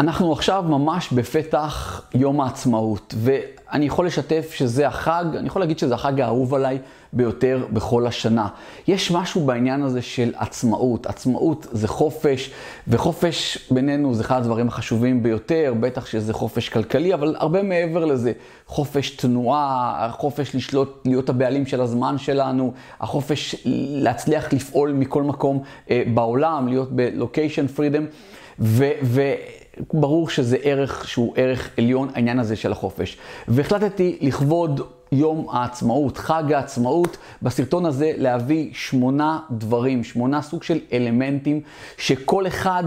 אנחנו עכשיו ממש בפתח יום העצמאות, ואני יכול לשתף שזה החג, אני יכול להגיד שזה החג האהוב עליי ביותר בכל השנה. יש משהו בעניין הזה של עצמאות. עצמאות זה חופש, וחופש בינינו זה אחד הדברים החשובים ביותר, בטח שזה חופש כלכלי, אבל הרבה מעבר לזה. חופש תנועה, החופש לשלוט, להיות הבעלים של הזמן שלנו, החופש להצליח לפעול מכל מקום אה, בעולם, להיות בלוקיישן פרידם. ו... ברור שזה ערך שהוא ערך עליון, העניין הזה של החופש. והחלטתי לכבוד יום העצמאות, חג העצמאות, בסרטון הזה להביא שמונה דברים, שמונה סוג של אלמנטים, שכל אחד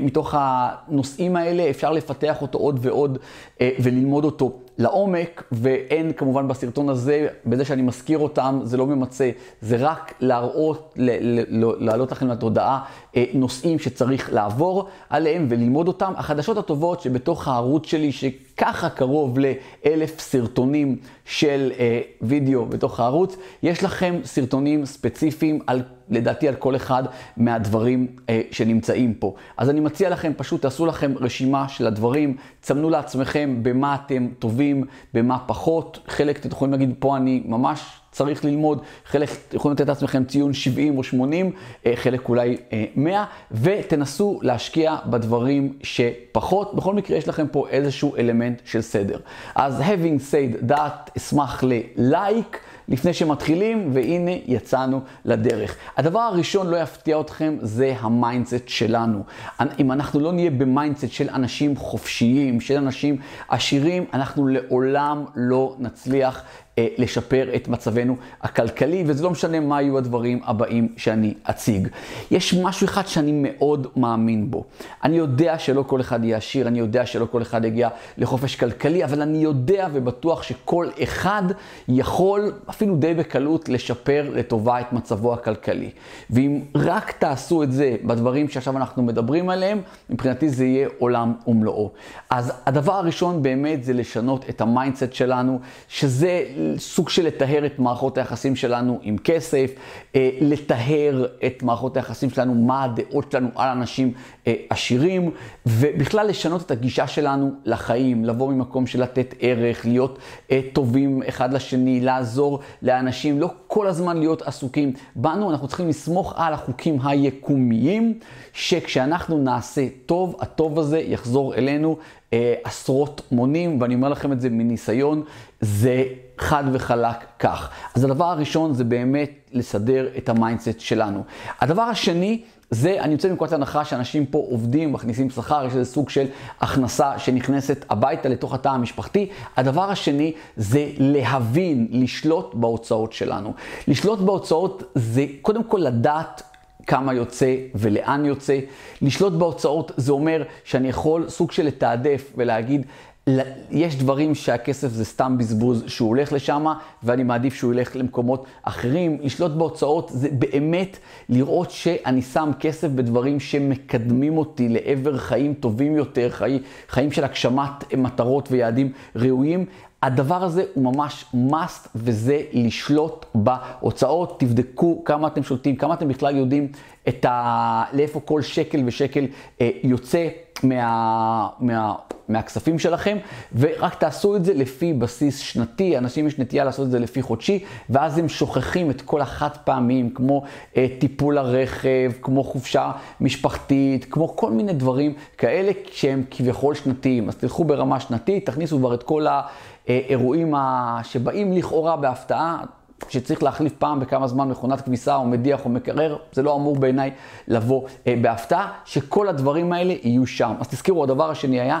מתוך הנושאים האלה אפשר לפתח אותו עוד ועוד אה, וללמוד אותו לעומק, ואין כמובן בסרטון הזה, בזה שאני מזכיר אותם, זה לא ממצה, זה רק להראות, להעלות לכם לתודעה אה, נושאים שצריך לעבור עליהם וללמוד אותם. החדשות הטובות שבתוך הערוץ שלי, שככה קרוב לאלף סרטונים של אה, וידאו בתוך הערוץ, יש לכם סרטונים ספציפיים על לדעתי על כל אחד מהדברים אה, שנמצאים פה. אז אני מציע לכם, פשוט תעשו לכם רשימה של הדברים, צמנו לעצמכם במה אתם טובים, במה פחות. חלק אתם יכולים להגיד, פה אני ממש צריך ללמוד, חלק יכולים לתת לעצמכם ציון 70 או 80, אה, חלק אולי אה, 100, ותנסו להשקיע בדברים שפחות. בכל מקרה יש לכם פה איזשהו אלמנט של סדר. אז having said that, אשמח ללייק. Like, לפני שמתחילים, והנה יצאנו לדרך. הדבר הראשון, לא יפתיע אתכם, זה ה mindset שלנו. אם אנחנו לא נהיה ב mindset של אנשים חופשיים, של אנשים עשירים, אנחנו לעולם לא נצליח אה, לשפר את מצבנו הכלכלי, וזה לא משנה מה יהיו הדברים הבאים שאני אציג. יש משהו אחד שאני מאוד מאמין בו. אני יודע שלא כל אחד יהיה עשיר, אני יודע שלא כל אחד יגיע לחופש כלכלי, אבל אני יודע ובטוח שכל אחד יכול, אפילו די בקלות, לשפר לטובה את מצבו הכלכלי. ואם רק תעשו את זה בדברים שעכשיו אנחנו מדברים עליהם, מבחינתי זה יהיה עולם ומלואו. אז הדבר הראשון באמת זה לשנות את ה mindset שלנו, שזה סוג של לטהר את מערכות היחסים שלנו עם כסף, אה, לטהר את מערכות היחסים שלנו, מה הדעות שלנו על אנשים אה, עשירים, ובכלל לשנות את הגישה שלנו לחיים, לבוא ממקום של לתת ערך, להיות אה, טובים אחד לשני, לעזור לאנשים, לא כל הזמן להיות עסוקים. בנו, אנחנו צריכים לסמוך על החוקים היקומיים, שכשאנחנו נעשה טוב, הטוב הזה יחזור אלינו עשרות מונים, ואני אומר לכם את זה מניסיון, זה חד וחלק כך. אז הדבר הראשון זה באמת לסדר את ה mindset שלנו. הדבר השני, זה, אני יוצא מנקודת הנחה שאנשים פה עובדים, מכניסים שכר, יש איזה סוג של הכנסה שנכנסת הביתה לתוך התא המשפחתי. הדבר השני זה להבין, לשלוט בהוצאות שלנו. לשלוט בהוצאות זה קודם כל לדעת כמה יוצא ולאן יוצא. לשלוט בהוצאות זה אומר שאני יכול סוג של לתעדף ולהגיד, יש דברים שהכסף זה סתם בזבוז שהוא הולך לשם, ואני מעדיף שהוא ילך למקומות אחרים. לשלוט בהוצאות זה באמת לראות שאני שם כסף בדברים שמקדמים אותי לעבר חיים טובים יותר, חיים, חיים של הגשמת מטרות ויעדים ראויים. הדבר הזה הוא ממש must, וזה לשלוט בהוצאות. תבדקו כמה אתם שולטים, כמה אתם בכלל יודעים את ה... לאיפה כל שקל ושקל אה, יוצא מה... מה... מהכספים שלכם, ורק תעשו את זה לפי בסיס שנתי. אנשים יש נטייה לעשות את זה לפי חודשי, ואז הם שוכחים את כל החד פעמים, כמו אה, טיפול הרכב, כמו חופשה משפחתית, כמו כל מיני דברים כאלה שהם כביכול שנתיים. אז תלכו ברמה שנתית, תכניסו כבר את כל האירועים שבאים לכאורה בהפתעה. שצריך להחליף פעם בכמה זמן מכונת כביסה או מדיח או מקרר, זה לא אמור בעיניי לבוא אה, בהפתעה, שכל הדברים האלה יהיו שם. אז תזכרו, הדבר השני היה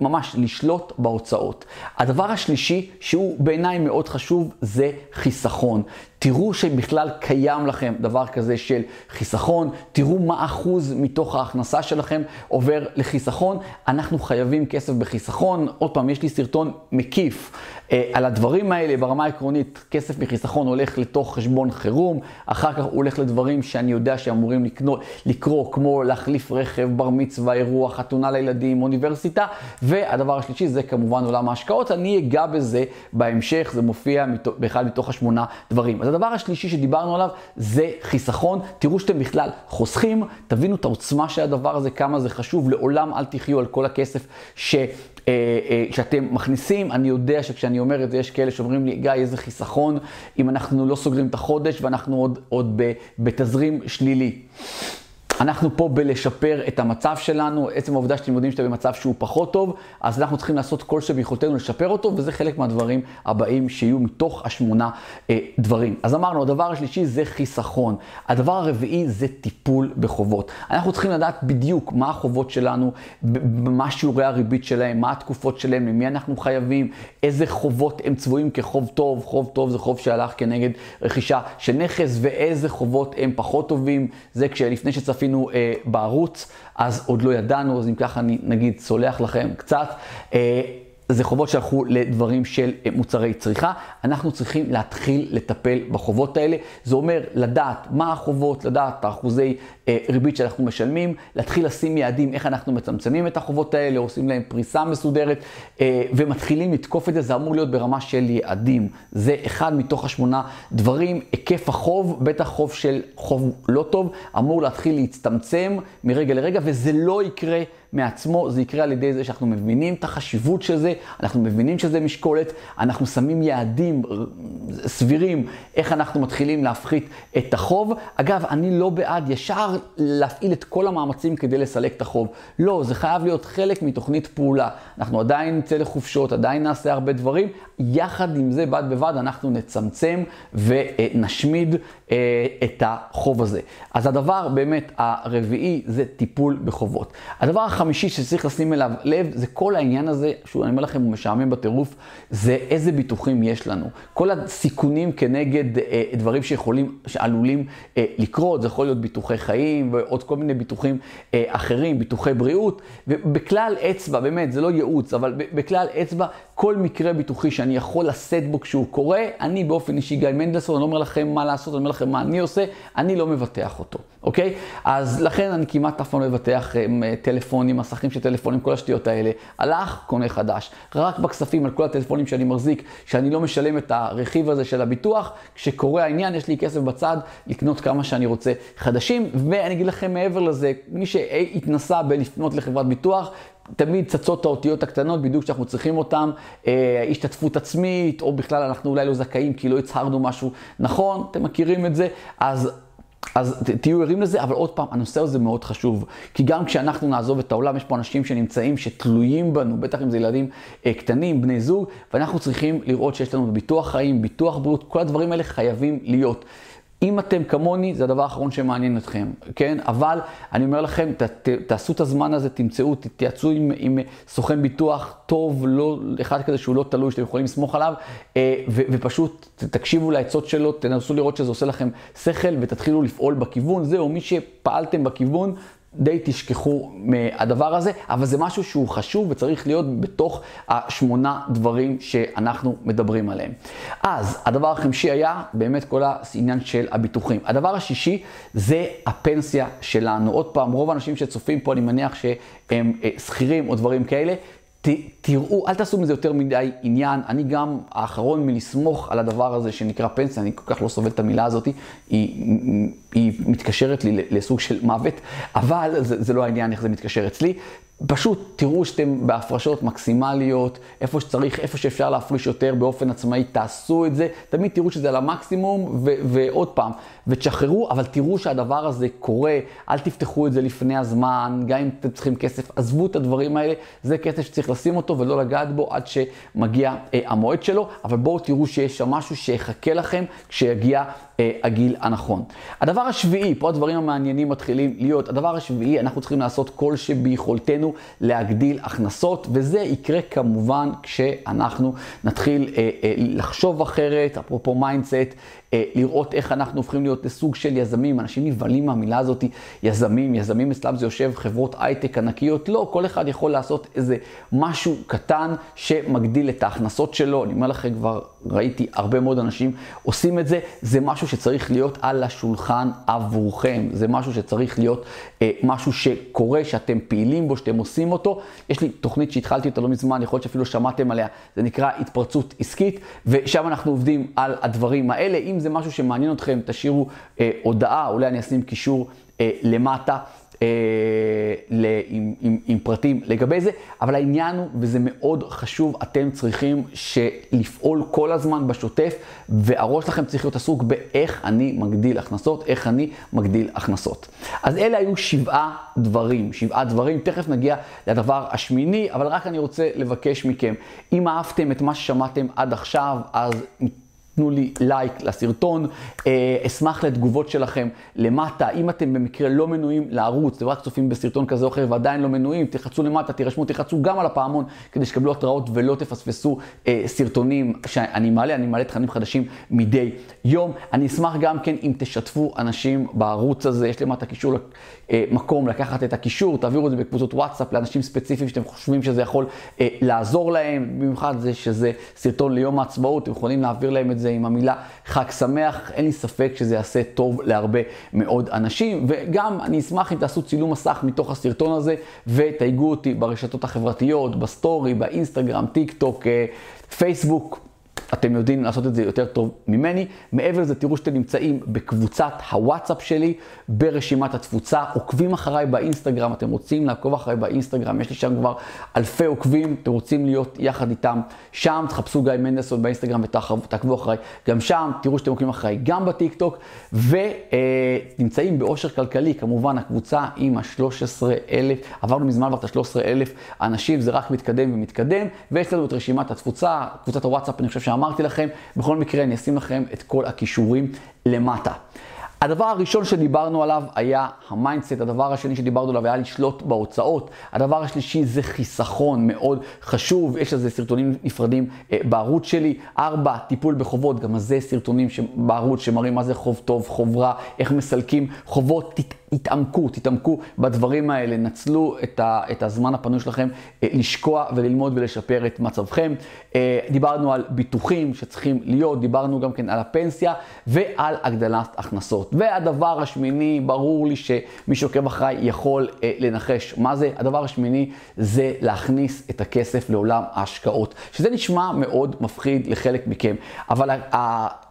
ממש לשלוט בהוצאות. הדבר השלישי, שהוא בעיניי מאוד חשוב, זה חיסכון. תראו שבכלל קיים לכם דבר כזה של חיסכון, תראו מה אחוז מתוך ההכנסה שלכם עובר לחיסכון. אנחנו חייבים כסף בחיסכון. עוד פעם, יש לי סרטון מקיף אה, על הדברים האלה. ברמה העקרונית, כסף מחיסכון הולך לתוך חשבון חירום, אחר כך הוא הולך לדברים שאני יודע שאמורים לקנו, לקרוא, כמו להחליף רכב, בר מצווה, אירוע, חתונה לילדים, אוניברסיטה. והדבר השלישי זה כמובן עולם ההשקעות. אני אגע בזה בהמשך, זה מופיע באחד מתוך השמונה דברים. אז הדבר השלישי שדיברנו עליו זה חיסכון. תראו שאתם בכלל חוסכים, תבינו את העוצמה של הדבר הזה, כמה זה חשוב. לעולם אל תחיו על כל הכסף ש... אה, אה, שאתם מכניסים, אני יודע שכשאני אומר את זה, יש כאלה שאומרים לי, גיא, איזה חיסכון, אם אנחנו לא סוגרים את החודש ואנחנו עוד, עוד בתזרים שלילי. אנחנו פה בלשפר את המצב שלנו, עצם העובדה שאתם יודעים שאתם במצב שהוא פחות טוב, אז אנחנו צריכים לעשות כל שביכולתנו לשפר אותו, וזה חלק מהדברים הבאים שיהיו מתוך השמונה אה, דברים. אז אמרנו, הדבר השלישי זה חיסכון. הדבר הרביעי זה טיפול בחובות. אנחנו צריכים לדעת בדיוק מה החובות שלנו, מה שיעורי הריבית שלהם, מה התקופות שלהם, למי אנחנו חייבים, איזה חובות הם צבועים כחוב טוב, חוב טוב זה חוב שהלך כנגד רכישה של נכס, ואיזה חובות הם פחות טובים. זה כשלפני שצפינו עשינו אה, בערוץ, אז עוד לא ידענו, אז אם ככה אני נגיד סולח לכם קצת. אה, זה חובות שהלכו לדברים של אה, מוצרי צריכה. אנחנו צריכים להתחיל לטפל בחובות האלה. זה אומר לדעת מה החובות, לדעת את האחוזי אה, ריבית שאנחנו משלמים, להתחיל לשים יעדים איך אנחנו מצמצמים את החובות האלה, עושים להם פריסה מסודרת, אה, ומתחילים לתקוף את זה. זה אמור להיות ברמה של יעדים. זה אחד מתוך השמונה דברים. היקף החוב, בטח חוב של חוב לא טוב, אמור להתחיל להצטמצם מרגע לרגע, וזה לא יקרה. מעצמו, זה יקרה על ידי זה שאנחנו מבינים את החשיבות של זה, אנחנו מבינים שזה משקולת, אנחנו שמים יעדים סבירים איך אנחנו מתחילים להפחית את החוב. אגב, אני לא בעד ישר להפעיל את כל המאמצים כדי לסלק את החוב. לא, זה חייב להיות חלק מתוכנית פעולה. אנחנו עדיין נצא לחופשות, עדיין נעשה הרבה דברים. יחד עם זה, בד בבד, אנחנו נצמצם ונשמיד אה, את החוב הזה. אז הדבר באמת הרביעי זה טיפול בחובות. הדבר החמישי שצריך לשים אליו לב זה כל העניין הזה, שהוא, אני אומר לכם, הוא משעמם בטירוף, זה איזה ביטוחים יש לנו. כל הסיכונים כנגד אה, דברים שיכולים, שעלולים אה, לקרות, זה יכול להיות ביטוחי חיים ועוד כל מיני ביטוחים אה, אחרים, ביטוחי בריאות, ובכלל אצבע, באמת, זה לא ייעוץ, אבל בכלל אצבע, כל מקרה ביטוחי שאני יכול לשאת בו כשהוא קורה, אני באופן אישי, גיא מנדלסון, אני לא אומר לכם מה לעשות, אני אומר לכם מה אני עושה, אני לא מבטח אותו, אוקיי? אז לכן אני כמעט אף פעם לא מבטח אה, טלפונים, מסכים של טלפונים, כל השטויות האלה. הלך, קונה חדש. רק בכספים על כל הטלפונים שאני מחזיק, שאני לא משלם את הרכיב הזה של הביטוח, כשקורה העניין, יש לי כסף בצד לקנות כמה שאני רוצה חדשים. ואני אגיד לכם מעבר לזה, מי שהתנסה בלפנות לחברת ביטוח, תמיד צצות האותיות הקטנות, בדיוק כשאנחנו צריכים אותן, אה, השתתפות עצמית, או בכלל אנחנו אולי לא זכאים כי לא הצהרנו משהו נכון, אתם מכירים את זה, אז... אז תהיו ערים לזה, אבל עוד פעם, הנושא הזה מאוד חשוב. כי גם כשאנחנו נעזוב את העולם, יש פה אנשים שנמצאים, שתלויים בנו, בטח אם זה ילדים אה, קטנים, בני זוג, ואנחנו צריכים לראות שיש לנו ביטוח חיים, ביטוח בריאות, כל הדברים האלה חייבים להיות. אם אתם כמוני, זה הדבר האחרון שמעניין אתכם, כן? אבל אני אומר לכם, ת, ת, תעשו את הזמן הזה, תמצאו, תתייעצו עם, עם סוכן ביטוח טוב, לא, אחד כזה שהוא לא תלוי, שאתם יכולים לסמוך עליו, אה, ו, ופשוט תקשיבו לעצות שלו, תנסו לראות שזה עושה לכם שכל ותתחילו לפעול בכיוון. זהו, מי שפעלתם בכיוון, די תשכחו מהדבר הזה, אבל זה משהו שהוא חשוב וצריך להיות בתוך השמונה דברים שאנחנו מדברים עליהם. אז הדבר החמישי היה באמת כל העניין של הביטוחים. הדבר השישי זה הפנסיה שלנו. עוד פעם, רוב האנשים שצופים פה, אני מניח שהם אה, שכירים או דברים כאלה, ת, תראו, אל תעשו מזה יותר מדי עניין. אני גם האחרון מלסמוך על הדבר הזה שנקרא פנסיה, אני כל כך לא סובל את המילה הזאת, היא, היא מתקשרת לי לסוג של מוות, אבל זה, זה לא העניין איך זה מתקשר אצלי. פשוט תראו שאתם בהפרשות מקסימליות, איפה שצריך, איפה שאפשר להפריש יותר באופן עצמאי, תעשו את זה. תמיד תראו שזה על המקסימום, ו- ועוד פעם, ותשחררו, אבל תראו שהדבר הזה קורה, אל תפתחו את זה לפני הזמן, גם אם אתם צריכים כסף, עזבו את הדברים האלה, זה כסף שצריך לשים אותו ולא לגעת בו עד שמגיע אה, המועד שלו, אבל בואו תראו שיש שם משהו שיחכה לכם כשיגיע אה, הגיל הנכון. הדבר השביעי, פה הדברים המעניינים מתחילים להיות, הדבר השביעי, אנחנו צריכים לעשות כל שביכולתנו להגדיל הכנסות, וזה יקרה כמובן כשאנחנו נתחיל אה, אה, לחשוב אחרת, אפרופו mindset, לראות איך אנחנו הופכים להיות לסוג של יזמים. אנשים נבהלים מהמילה הזאת, יזמים, יזמים אצלם זה יושב חברות הייטק ענקיות. לא, כל אחד יכול לעשות איזה משהו קטן שמגדיל את ההכנסות שלו. אני אומר לכם, כבר ראיתי הרבה מאוד אנשים עושים את זה. זה משהו שצריך להיות על השולחן עבורכם. זה משהו שצריך להיות אה, משהו שקורה, שאתם פעילים בו, שאתם עושים אותו. יש לי תוכנית שהתחלתי אותה לא מזמן, יכול להיות שאפילו שמעתם עליה, זה נקרא התפרצות עסקית, ושם אנחנו עובדים על הדברים האלה. אם זה משהו שמעניין אתכם, תשאירו אה, הודעה, אולי אני אשים קישור אה, למטה. אה, עם, עם, עם פרטים לגבי זה, אבל העניין הוא, וזה מאוד חשוב, אתם צריכים לפעול כל הזמן בשוטף, והראש שלכם צריך להיות עסוק באיך אני מגדיל הכנסות, איך אני מגדיל הכנסות. אז אלה היו שבעה דברים, שבעה דברים, תכף נגיע לדבר השמיני, אבל רק אני רוצה לבקש מכם, אם אהבתם את מה ששמעתם עד עכשיו, אז... תנו לי לייק לסרטון, אה, אשמח לתגובות שלכם למטה. אם אתם במקרה לא מנויים לערוץ, ורק צופים בסרטון כזה או אחר ועדיין לא מנויים, תחצו למטה, תירשמו, תחצו גם על הפעמון כדי שתקבלו התראות ולא תפספסו אה, סרטונים שאני מעלה, אני מעלה תכנים חדשים מדי יום. אני אשמח גם כן אם תשתפו אנשים בערוץ הזה, יש למטה קישור אה, מקום לקחת את הקישור, תעבירו את זה בקבוצות וואטסאפ לאנשים ספציפיים שאתם חושבים שזה יכול אה, לעזור להם, במיוחד זה שזה סרטון ליום העצמאות, אתם יכולים להעביר להם את זה עם המילה חג שמח, אין לי ספק שזה יעשה טוב להרבה מאוד אנשים, וגם אני אשמח אם תעשו צילום מסך מתוך הסרטון הזה ותייגו אותי ברשתות החברתיות, בסטורי, באינסטגרם, טיק טוק, אה, פייסבוק. אתם יודעים לעשות את זה יותר טוב ממני. מעבר לזה, תראו שאתם נמצאים בקבוצת הוואטסאפ שלי, ברשימת התפוצה. עוקבים אחריי באינסטגרם, אתם רוצים לעקוב אחריי באינסטגרם, יש לי שם כבר אלפי עוקבים, אתם רוצים להיות יחד איתם שם, תחפשו גיא מנדלסון באינסטגרם ותעקבו אחריי גם שם, תראו שאתם עוקבים אחריי גם בטיק טוק, ונמצאים באושר כלכלי, כמובן הקבוצה עם ה-13,000, עברנו מזמן כבר את ה-13,000 אנשים, זה רק מתקדם ומתקדם, ויש לנו את רשימת התפוצה, קבוצת הוואטסאפ, אני חושב שאמרתי לכם, בכל מקרה אני אשים לכם את כל הקישורים למטה. הדבר הראשון שדיברנו עליו היה ה mindset, הדבר השני שדיברנו עליו היה לשלוט בהוצאות, הדבר השלישי זה חיסכון מאוד חשוב, יש לזה סרטונים נפרדים אה, בערוץ שלי. ארבע, טיפול בחובות, גם זה סרטונים בערוץ שמראים מה זה חוב טוב, חוב רע, איך מסלקים חובות. תת... התעמקו, תתעמקו בדברים האלה, נצלו את, ה, את הזמן הפנוי שלכם אה, לשקוע וללמוד ולשפר את מצבכם. אה, דיברנו על ביטוחים שצריכים להיות, דיברנו גם כן על הפנסיה ועל הגדלת הכנסות. והדבר השמיני, ברור לי שמי שעוקב אחריי יכול אה, לנחש מה זה. הדבר השמיני זה להכניס את הכסף לעולם ההשקעות, שזה נשמע מאוד מפחיד לחלק מכם, אבל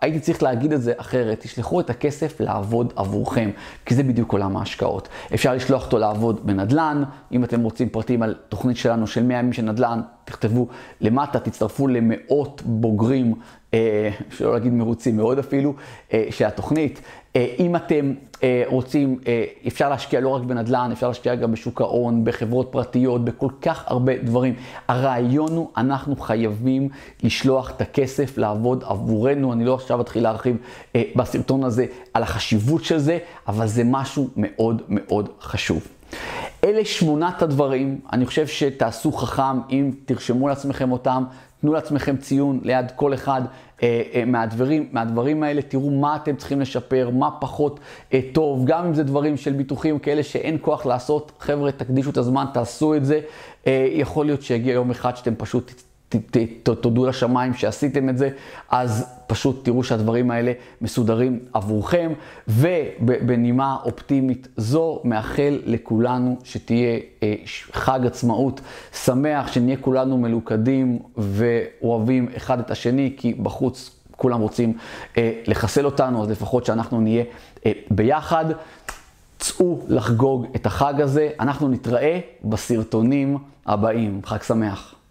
הייתי צריך להגיד את זה אחרת, תשלחו את הכסף לעבוד עבורכם, כי זה בדיוק עולם ההשקעות. אפשר לשלוח אותו לעבוד בנדל"ן, אם אתם רוצים פרטים על תוכנית שלנו של 100 ימים של נדל"ן, תכתבו למטה, תצטרפו למאות בוגרים, אה, שלא להגיד מרוצים מאוד אפילו, אה, של התוכנית. אה, אם אתם אה, רוצים, אה, אפשר להשקיע לא רק בנדל"ן, אפשר להשקיע גם בשוק ההון, בחברות פרטיות, בכל כך הרבה דברים. הרעיון הוא, אנחנו חייבים לשלוח את הכסף לעבוד עבורנו. אני לא עכשיו אתחיל להרחיב בסרטון הזה על החשיבות של זה, אבל זה משהו מאוד מאוד חשוב. אלה שמונת הדברים, אני חושב שתעשו חכם אם תרשמו לעצמכם אותם, תנו לעצמכם ציון ליד כל אחד אה, אה, מהדברים, מהדברים האלה, תראו מה אתם צריכים לשפר, מה פחות אה, טוב, גם אם זה דברים של ביטוחים כאלה שאין כוח לעשות, חבר'ה, תקדישו את הזמן, תעשו את זה. אה, יכול להיות שיגיע יום אחד שאתם פשוט תודו לשמיים שעשיתם את זה, אז פשוט תראו שהדברים האלה מסודרים עבורכם. ובנימה אופטימית זו, מאחל לכולנו שתהיה אה, חג עצמאות שמח, שנהיה כולנו מלוכדים ואוהבים אחד את השני, כי בחוץ כולם רוצים אה, לחסל אותנו, אז לפחות שאנחנו נהיה אה, ביחד. צאו לחגוג את החג הזה, אנחנו נתראה בסרטונים הבאים. חג שמח.